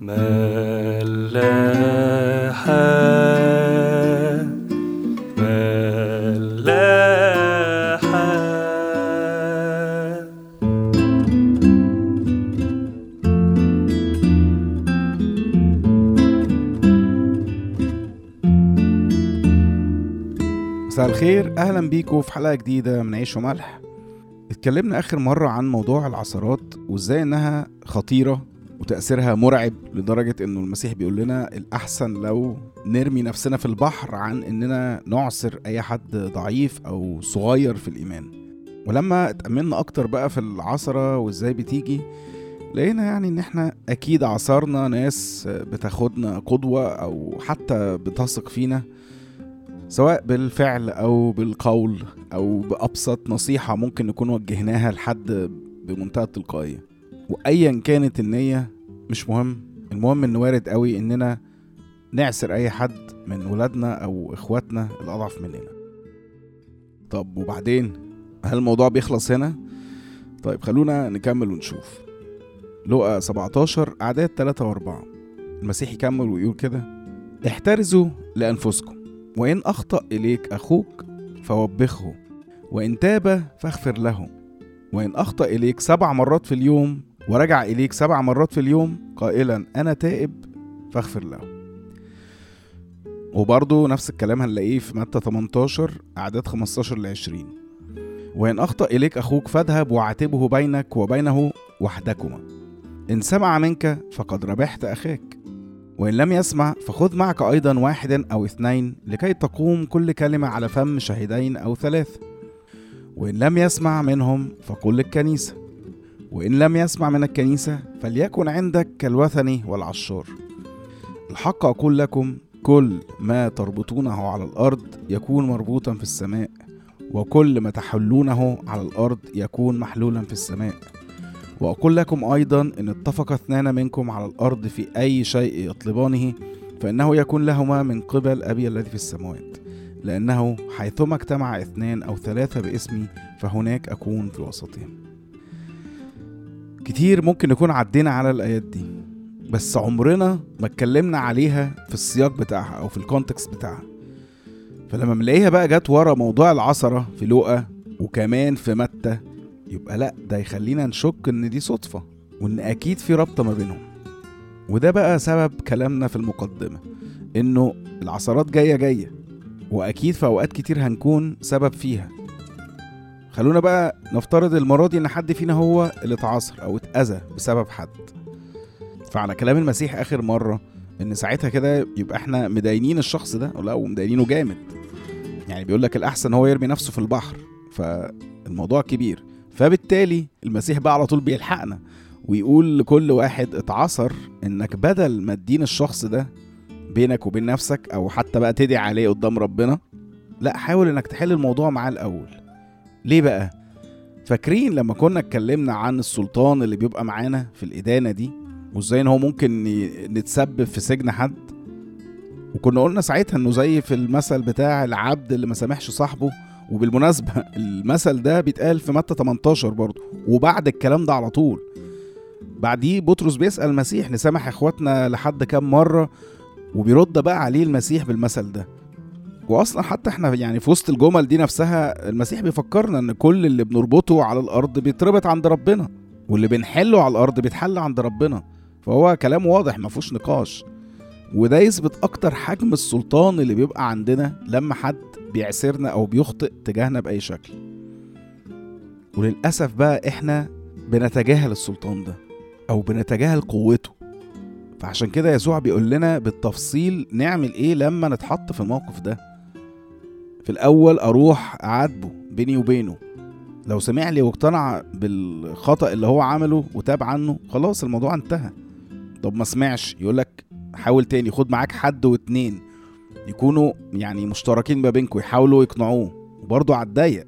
ملاحة ملاحة مساء الخير. أهلا بيكم في حلقة جديدة من عيش وملح. اتكلمنا آخر مرة عن موضوع العثرات وإزاي إنها خطيرة وتأثيرها مرعب لدرجة إنه المسيح بيقول لنا الأحسن لو نرمي نفسنا في البحر عن إننا نعصر أي حد ضعيف أو صغير في الإيمان. ولما اتأملنا أكتر بقى في العثره وإزاي بتيجي لقينا يعني إن إحنا أكيد عصرنا ناس بتاخدنا قدوة أو حتى بتثق فينا سواء بالفعل أو بالقول أو بأبسط نصيحة ممكن نكون وجهناها لحد بمنتهى التلقائية. وايا كانت النية مش مهم. المهم إن وارد قوي إننا نعسر أي حد من ولادنا أو إخواتنا الأضعف مننا. طب وبعدين؟ هل الموضوع بيخلص هنا؟ طيب خلونا نكمل ونشوف. لقى 17 أعداد 3 و4 المسيح يكمل ويقول كده احترزوا لأنفسكم وإن أخطأ إليك أخوك فوبخه وإن تاب فاغفر له وإن أخطأ إليك سبع مرات في اليوم ورجع إليك سبع مرات في اليوم قائلا أنا تائب فاغفر له. وبرضه نفس الكلام هنلاقيه في متى 18 أعداد 15 ل 20 وإن أخطأ إليك أخوك فاذهب وعاتبه بينك وبينه وحدكما. إن سمع منك فقد ربحت أخاك. وإن لم يسمع فخذ معك أيضا واحدا أو اثنين لكي تقوم كل كلمة على فم شاهدين أو ثلاث وإن لم يسمع منهم فقل للكنيسة. وإن لم يسمع من الكنيسة فليكن عندك كالوثني والعشار. الحق أقول لكم كل ما تربطونه على الأرض يكون مربوطا في السماء وكل ما تحلونه على الأرض يكون محلولا في السماء. وأقول لكم أيضا إن اتفق اثنان منكم على الأرض في أي شيء يطلبانه فإنه يكون لهما من قبل أبي الذي في السماوات. لأنه حيثما اجتمع اثنان أو ثلاثة باسمي فهناك أكون في وسطهم. كتير ممكن نكون عدينا على الآيات دي بس عمرنا ما اتكلمنا عليها في السياق بتاعها أو في الكونتكست بتاعها. فلما بنلاقيها بقى جت ورا موضوع العثرة في لوقا وكمان في متى يبقى لأ ده يخلينا نشك إن دي صدفة وإن أكيد في رابطة ما بينهم. وده بقى سبب كلامنا في المقدمة إنه العثرات جاية جاية وأكيد في أوقات كتير هنكون سبب فيها. خلونا بقى نفترض المرة دي إن حد فينا هو اللي اتعثر أو اتأذى بسبب حد. فعلى كلام المسيح آخر مرة إن ساعتها كده يبقى إحنا مداينين الشخص ده لا ومداينينه جامد. يعني بيقول لك الأحسن هو يرمي نفسه في البحر فالموضوع كبير. فبالتالي المسيح بقى على طول بيلحقنا ويقول لكل واحد اتعصر إنك بدل ما تدين الشخص ده بينك وبين نفسك أو حتى بقى تدعي عليه قدام ربنا لا حاول إنك تحل الموضوع معاه الأول. ليه بقى؟ فاكرين لما كنا اتكلمنا عن السلطان اللي بيبقى معانا في الإدانة دي؟ وإزاي إن هو ممكن نتسبب في سجن حد؟ وكنا قلنا ساعتها إنه زي في المثل بتاع العبد اللي ما سامحش صاحبه وبالمناسبة المثل ده بيتقال في متى 18 برضه وبعد الكلام ده على طول. بعديه بطرس بيسأل المسيح نسامح إخواتنا لحد كام مرة؟ وبيرد بقى عليه المسيح بالمثل ده. واصلا حتى إحنا يعني في وسط الجمل دي نفسها المسيح بيفكرنا إن كل اللي بنربطه على الأرض بيتربط عند ربنا واللي بنحله على الأرض بيتحل عند ربنا. فهو كلام واضح ما فيهوش نقاش. وده يثبت أكتر حجم السلطان اللي بيبقى عندنا لما حد بيعسرنا أو بيخطئ تجاهنا بأي شكل. وللأسف بقى إحنا بنتجاهل السلطان ده أو بنتجاهل قوته. فعشان كده يسوع بيقول لنا بالتفصيل نعمل إيه لما نتحط في الموقف ده. في الأول أروح أعاتبه بيني وبينه. لو سمع لي واقتنع بالخطأ اللي هو عمله وتاب عنه خلاص الموضوع انتهى. طب ما سمعش يقولك حاول تاني خد معاك حد واتنين يكونوا يعني مشتركين ما بينكم يحاولوا يقنعوه وبرضه على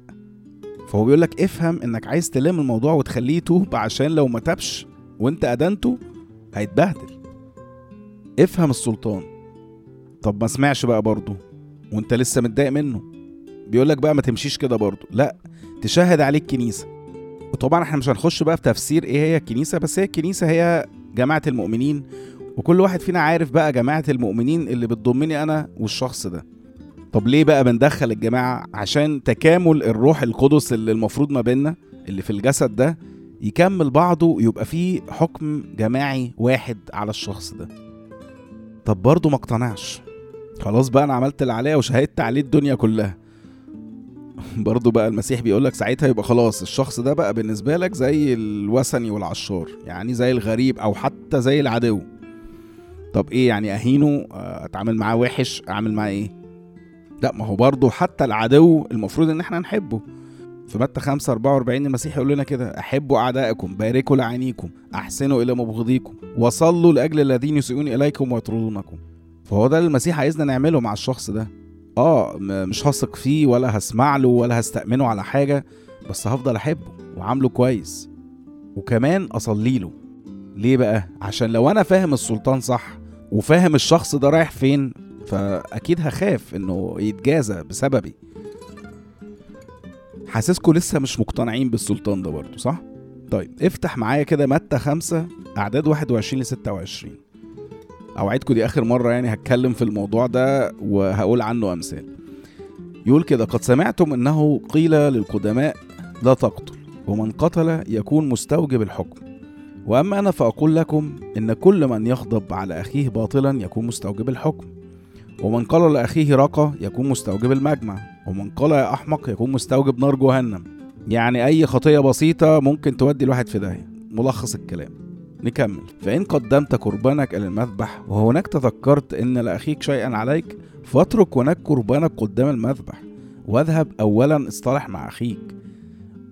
فهو بيقول لك افهم إنك عايز تلم الموضوع وتخليه يتوب عشان لو ما تابش وانت أدنته هيتبهدل. افهم السلطان. طب ما سمعش بقى برضه. وانت لسه متضايق منه. بيقول لك بقى ما تمشيش كده برضه. لا تشهد عليه الكنيسه وطبعا إحنا مش هنخش بقى في تفسير إيه هي الكنيسة بس هي الكنيسة هي جماعة المؤمنين. وكل واحد فينا عارف بقى جماعة المؤمنين اللي بتضمني أنا والشخص ده. طب ليه بقى بندخل الجماعة؟ عشان تكامل الروح القدس اللي المفروض ما بيننا اللي في الجسد ده يكمل بعضه يبقى فيه حكم جماعي واحد على الشخص ده. طب برضه ما اقتنعش. خلاص بقى أنا عملت اللي عليا وشهدت عليه الدنيا كلها. برضه بقى المسيح بيقول لك ساعتها يبقى خلاص الشخص ده بقى بالنسبة لك زي الوثني والعشار يعني زي الغريب أو حتى زي العدو. طب إيه يعني أهينه؟ آه، أتعامل معاه وحش؟ أعمل معاه إيه؟ لا ما هو برضه حتى العدو المفروض إن إحنا نحبه. في متى 5 44 المسيح يقول لنا كده أحبوا أعدائكم باركوا لعينيكم أحسنوا إلى مبغضيكم وصلوا لأجل الذين يسيئون إليكم ويطردونكم. فهو ده اللي المسيح عايزنا نعمله مع الشخص ده. آه مش هثق فيه ولا هسمع له ولا هستأمنه على حاجة بس هفضل أحبه وعامله كويس. وكمان أصلي له. ليه بقى؟ عشان لو أنا فاهم السلطان صح وفاهم الشخص ده رايح فين فأكيد هخاف إنه يتجازى بسببي. حاسسكم لسه مش مقتنعين بالسلطان ده برضه صح؟ طيب افتح معايا كده متى خمسة أعداد 21 ل 26 أوعدكم دي آخر مرة يعني هتكلم في الموضوع ده وهقول عنه أمثال. يقول كده قد سمعتم إنه قيل للقدماء لا تقتل ومن قتل يكون مستوجب الحكم. وأما أنا فأقول لكم إن كل من يغضب على أخيه باطلا يكون مستوجب الحكم. ومن قال لأخيه رقى يكون مستوجب المجمع. ومن قال يا أحمق يكون مستوجب نار جهنم. يعني أي خطية بسيطة ممكن تودي الواحد في داهية. ملخص الكلام. نكمل. فإن قدمت قربانك إلى المذبح وهناك تذكرت إن لأخيك شيئا عليك فاترك هناك قربانك قدام المذبح واذهب أولا اصطلح مع أخيك.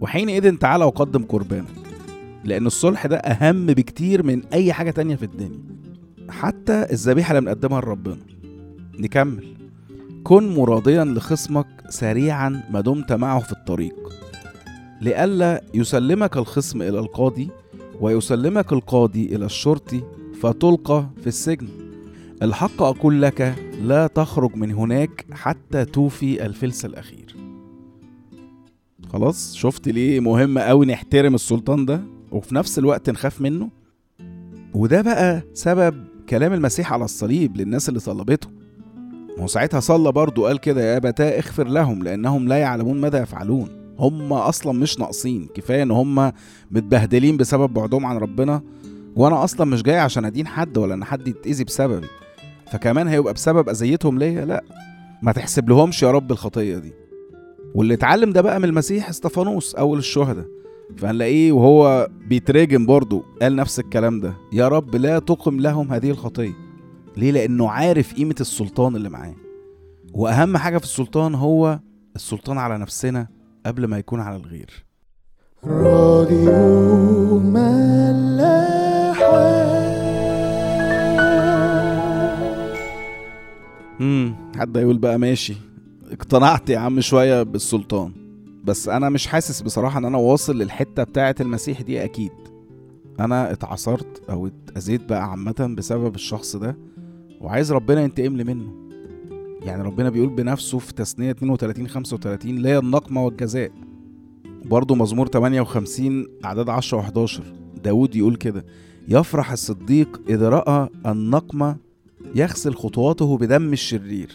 وحينئذ تعالى وقدم قربانك لأن الصلح ده أهم بكتير من أي حاجة تانية في الدنيا. حتى الذبيحة اللي بنقدمها لربنا. نكمل. كن مراضيا لخصمك سريعا ما دمت معه في الطريق. لئلا يسلمك الخصم إلى القاضي ويسلمك القاضي إلى الشرطي فتلقى في السجن. الحق أقول لك لا تخرج من هناك حتى توفي الفلس الأخير. خلاص شفت ليه مهم قوي نحترم السلطان ده؟ وفي نفس الوقت نخاف منه؟ وده بقى سبب كلام المسيح على الصليب للناس اللي طلبته ما هو ساعتها صلى برضه قال كده يا أبتاه اغفر لهم لأنهم لا يعلمون ماذا يفعلون. هم أصلا مش ناقصين. كفاية إن هم متبهدلين بسبب بعدهم عن ربنا وأنا أصلا مش جاي عشان أدين حد ولا إن حد يتأذي بسببي. فكمان هيبقى بسبب أذيتهم ليا؟ لا. ما تحسب لهمش يا رب الخطية دي. واللي اتعلم ده بقى من المسيح إستفانوس أول الشهداء. فهنلاقيه وهو بيترجم برضه قال نفس الكلام ده. يا رب لا تقم لهم هذه الخطية. ليه؟ لأنه عارف قيمة السلطان اللي معاه. وأهم حاجة في السلطان هو السلطان على نفسنا قبل ما يكون على الغير. راديو امم حد يقول بقى ماشي. اقتنعت يا عم شوية بالسلطان. بس أنا مش حاسس بصراحة إن أنا واصل للحتة بتاعة المسيح دي أكيد. أنا اتعصرت أو اتأذيت بقى عامة بسبب الشخص ده وعايز ربنا ينتقم لي منه. يعني ربنا بيقول بنفسه في تثنية 32 35 لا النقمة والجزاء. برضه مزمور 58 أعداد 10 و11 داود يقول كده يفرح الصديق إذا رأى النقمة يغسل خطواته بدم الشرير.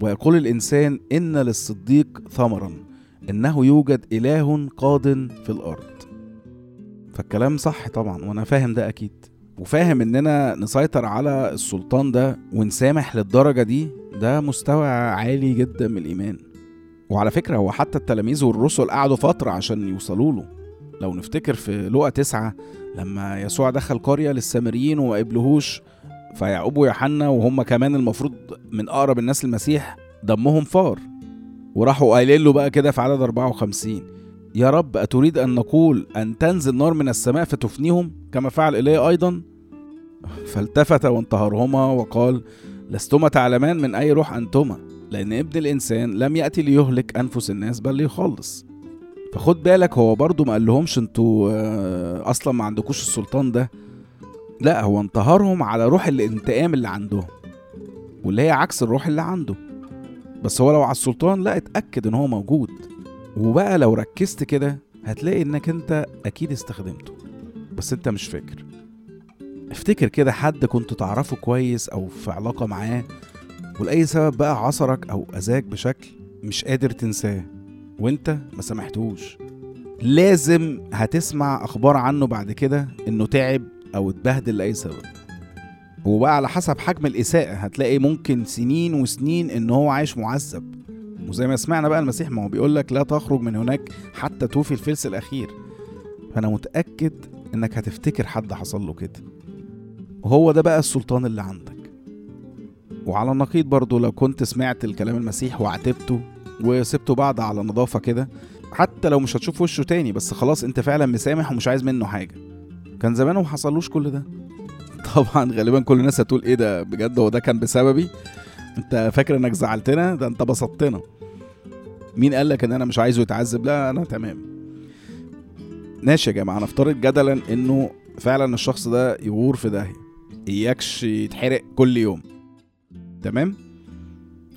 ويقول الإنسان إن للصديق ثمرا إنه يوجد إله قاض في الأرض. فالكلام صح طبعا وأنا فاهم ده أكيد. وفاهم إننا نسيطر على السلطان ده ونسامح للدرجة دي ده مستوى عالي جدا من الإيمان. وعلى فكرة هو حتى التلاميذ والرسل قعدوا فترة عشان يوصلوا له. لو نفتكر في لقا تسعة لما يسوع دخل قرية للسامريين وما قبلهوش فيعقوب ويوحنا وهم كمان المفروض من أقرب الناس المسيح دمهم فار. وراحوا قايلين له بقى كده في عدد 54 يا رب أتريد أن نقول أن تنزل نار من السماء فتفنيهم؟ كما فعل إلي أيضا. فالتفت وانتهرهما وقال لستما تعلمان من أي روح أنتما لأن ابن الإنسان لم يأتي ليهلك أنفس الناس بل ليخلص. فخد بالك هو برضو ما قالهمش أنتوا آه، أصلا ما عندكوش السلطان ده. لا هو انتهرهم على روح الانتقام اللي عندهم واللي هي عكس الروح اللي عنده. بس هو لو على السلطان لا اتأكد إن هو موجود. وبقى لو ركزت كده هتلاقي إنك أنت أكيد استخدمته. بس أنت مش فاكر. افتكر كده حد كنت تعرفه كويس أو في علاقة معاه ولأي سبب بقى عصرك أو أذاك بشكل مش قادر تنساه وأنت ما سامحتوش لازم هتسمع أخبار عنه بعد كده إنه تعب أو اتبهدل لأي سبب. وبقى على حسب حجم الإساءة هتلاقي ممكن سنين وسنين إن هو عايش معذب. وزي ما سمعنا بقى المسيح ما هو بيقول لك لا تخرج من هناك حتى توفي الفلس الأخير. فأنا متأكد إنك هتفتكر حد حصل له كده. وهو ده بقى السلطان اللي عندك. وعلى النقيض برضو لو كنت سمعت الكلام المسيح وعاتبته وسبته بعد على نظافة كده حتى لو مش هتشوف وشه تاني بس خلاص أنت فعلا مسامح ومش عايز منه حاجة. كان زمانه ما حصلوش كل ده. طبعا غالبا كل الناس هتقول إيه ده بجد؟ هو ده كان بسببي؟ انت فاكر انك زعلتنا؟ ده انت بسطتنا. مين قال لك ان أنا مش عايزه يتعذب؟ لا أنا تمام. ماشي يا جماعة نفترض جدلا إنه فعلا الشخص ده يغور في داهية اياكش يتحرق كل يوم. تمام؟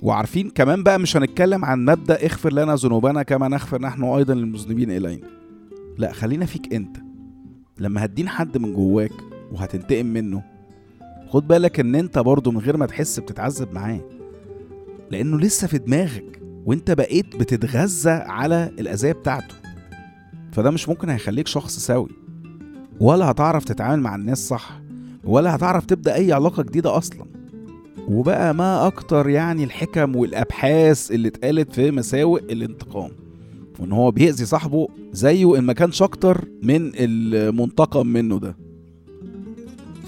وعارفين كمان بقى مش هنتكلم عن مبدأ اغفر لنا ذنوبنا كما نغفر نحن أيضا للمذنبين إلينا. لا خلينا فيك أنت. لما هتدين حد من جواك وهتنتقم منه خد بالك إن أنت برضه من غير ما تحس بتتعذب معاه. لأنه لسه في دماغك وأنت بقيت بتتغذى على الأذية بتاعته. فده مش ممكن هيخليك شخص سوي. ولا هتعرف تتعامل مع الناس صح ولا هتعرف تبدأ أي علاقة جديدة أصلا. وبقى ما أكتر يعني الحكم والأبحاث اللي اتقالت في مساوئ الانتقام. وإن هو بيأذي صاحبه زيه إن ما كانش أكتر من المنتقم منه ده.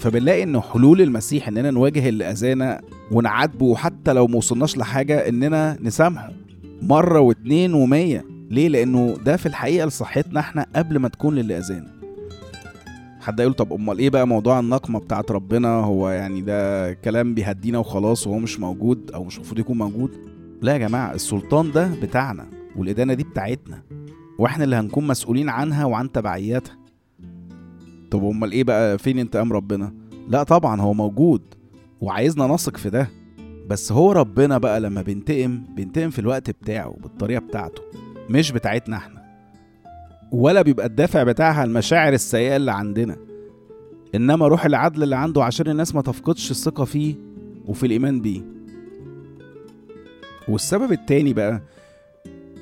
فبنلاقي ان حلول المسيح إننا نواجه اللي اذانا ونعاتبه وحتى لو موصلناش لحاجة إننا نسامحه. مرة واتنين ومية. ليه؟ لأنه ده في الحقيقة لصحتنا إحنا قبل ما تكون للي اذانا حد يقول طب أمال إيه بقى موضوع النقمة بتاعت ربنا؟ هو يعني ده كلام بيهدينا وخلاص وهو مش موجود أو مش المفروض يكون موجود. لا يا جماعة السلطان ده بتاعنا والإدانة دي بتاعتنا. وإحنا اللي هنكون مسؤولين عنها وعن تبعياتها. طب أمال إيه بقى؟ فين انتقام ربنا؟ لا طبعا هو موجود وعايزنا نثق في ده. بس هو ربنا بقى لما بينتقم بينتقم في الوقت بتاعه بالطريقة بتاعته مش بتاعتنا إحنا. ولا بيبقى الدافع بتاعها المشاعر السيئة اللي عندنا. إنما روح العدل اللي عنده عشان الناس ما تفقدش الثقة فيه وفي الإيمان بيه. والسبب التاني بقى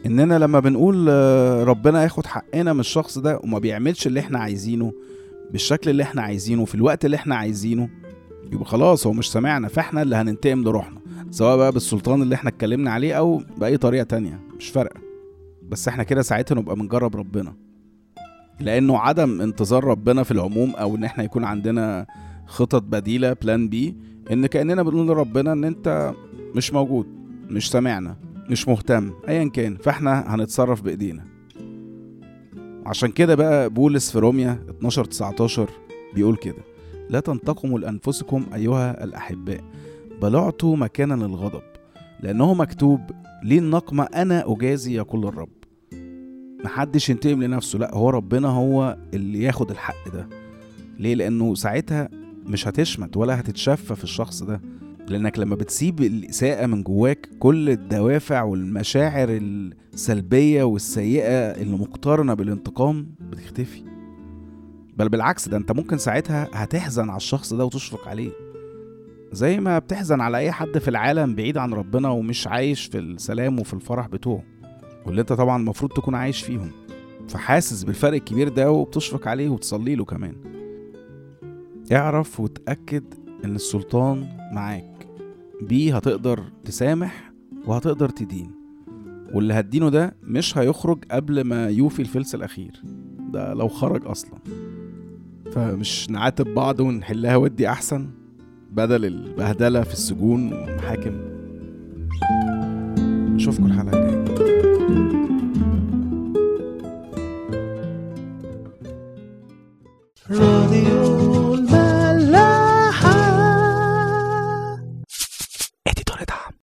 إننا لما بنقول آه، ربنا ياخد حقنا من الشخص ده وما بيعملش اللي إحنا عايزينه بالشكل اللي إحنا عايزينه في الوقت اللي إحنا عايزينه يبقى خلاص هو مش سامعنا فاحنا اللي هننتقم لروحنا سواء بقى بالسلطان اللي إحنا اتكلمنا عليه أو بأي طريقة تانية مش فارقة. بس إحنا كده ساعتها نبقى بنجرب ربنا. لأنه عدم انتظار ربنا في العموم أو إن إحنا يكون عندنا خطط بديلة بلان بي إن كأننا بنقول لربنا إن أنت مش موجود مش سامعنا مش مهتم ايا كان فاحنا هنتصرف بإيدينا. عشان كده بقى بولس في روميا 12 19 بيقول كده لا تنتقموا لأنفسكم أيها الأحباء بل اعطوا مكانا للغضب لأنه مكتوب ليه النقمه أنا أجازي يقول الرب. محدش ينتقم لنفسه لا هو ربنا هو اللي ياخد الحق ده. ليه؟ لأنه ساعتها مش هتشمت ولا هتتشفى في الشخص ده. لأنك لما بتسيب الإساءة من جواك كل الدوافع والمشاعر السلبية والسيئة اللي مقترنة بالانتقام بتختفي. بل بالعكس ده أنت ممكن ساعتها هتحزن على الشخص ده وتشفق عليه. زي ما بتحزن على أي حد في العالم بعيد عن ربنا ومش عايش في السلام وفي الفرح بتوعه واللي أنت طبعا المفروض تكون عايش فيهم. فحاسس بالفرق الكبير ده وبتشفق عليه وتصلي له كمان. اعرف وتأكد إن السلطان معاك. بيه هتقدر تسامح وهتقدر تدين. واللي هتدينه ده مش هيخرج قبل ما يوفي الفلس الأخير. ده لو خرج أصلا. فمش نعاتب بعض ونحلها ودي أحسن. بدل البهدلة في السجون والمحاكم. نشوفكم الحلقة الجاية. راديو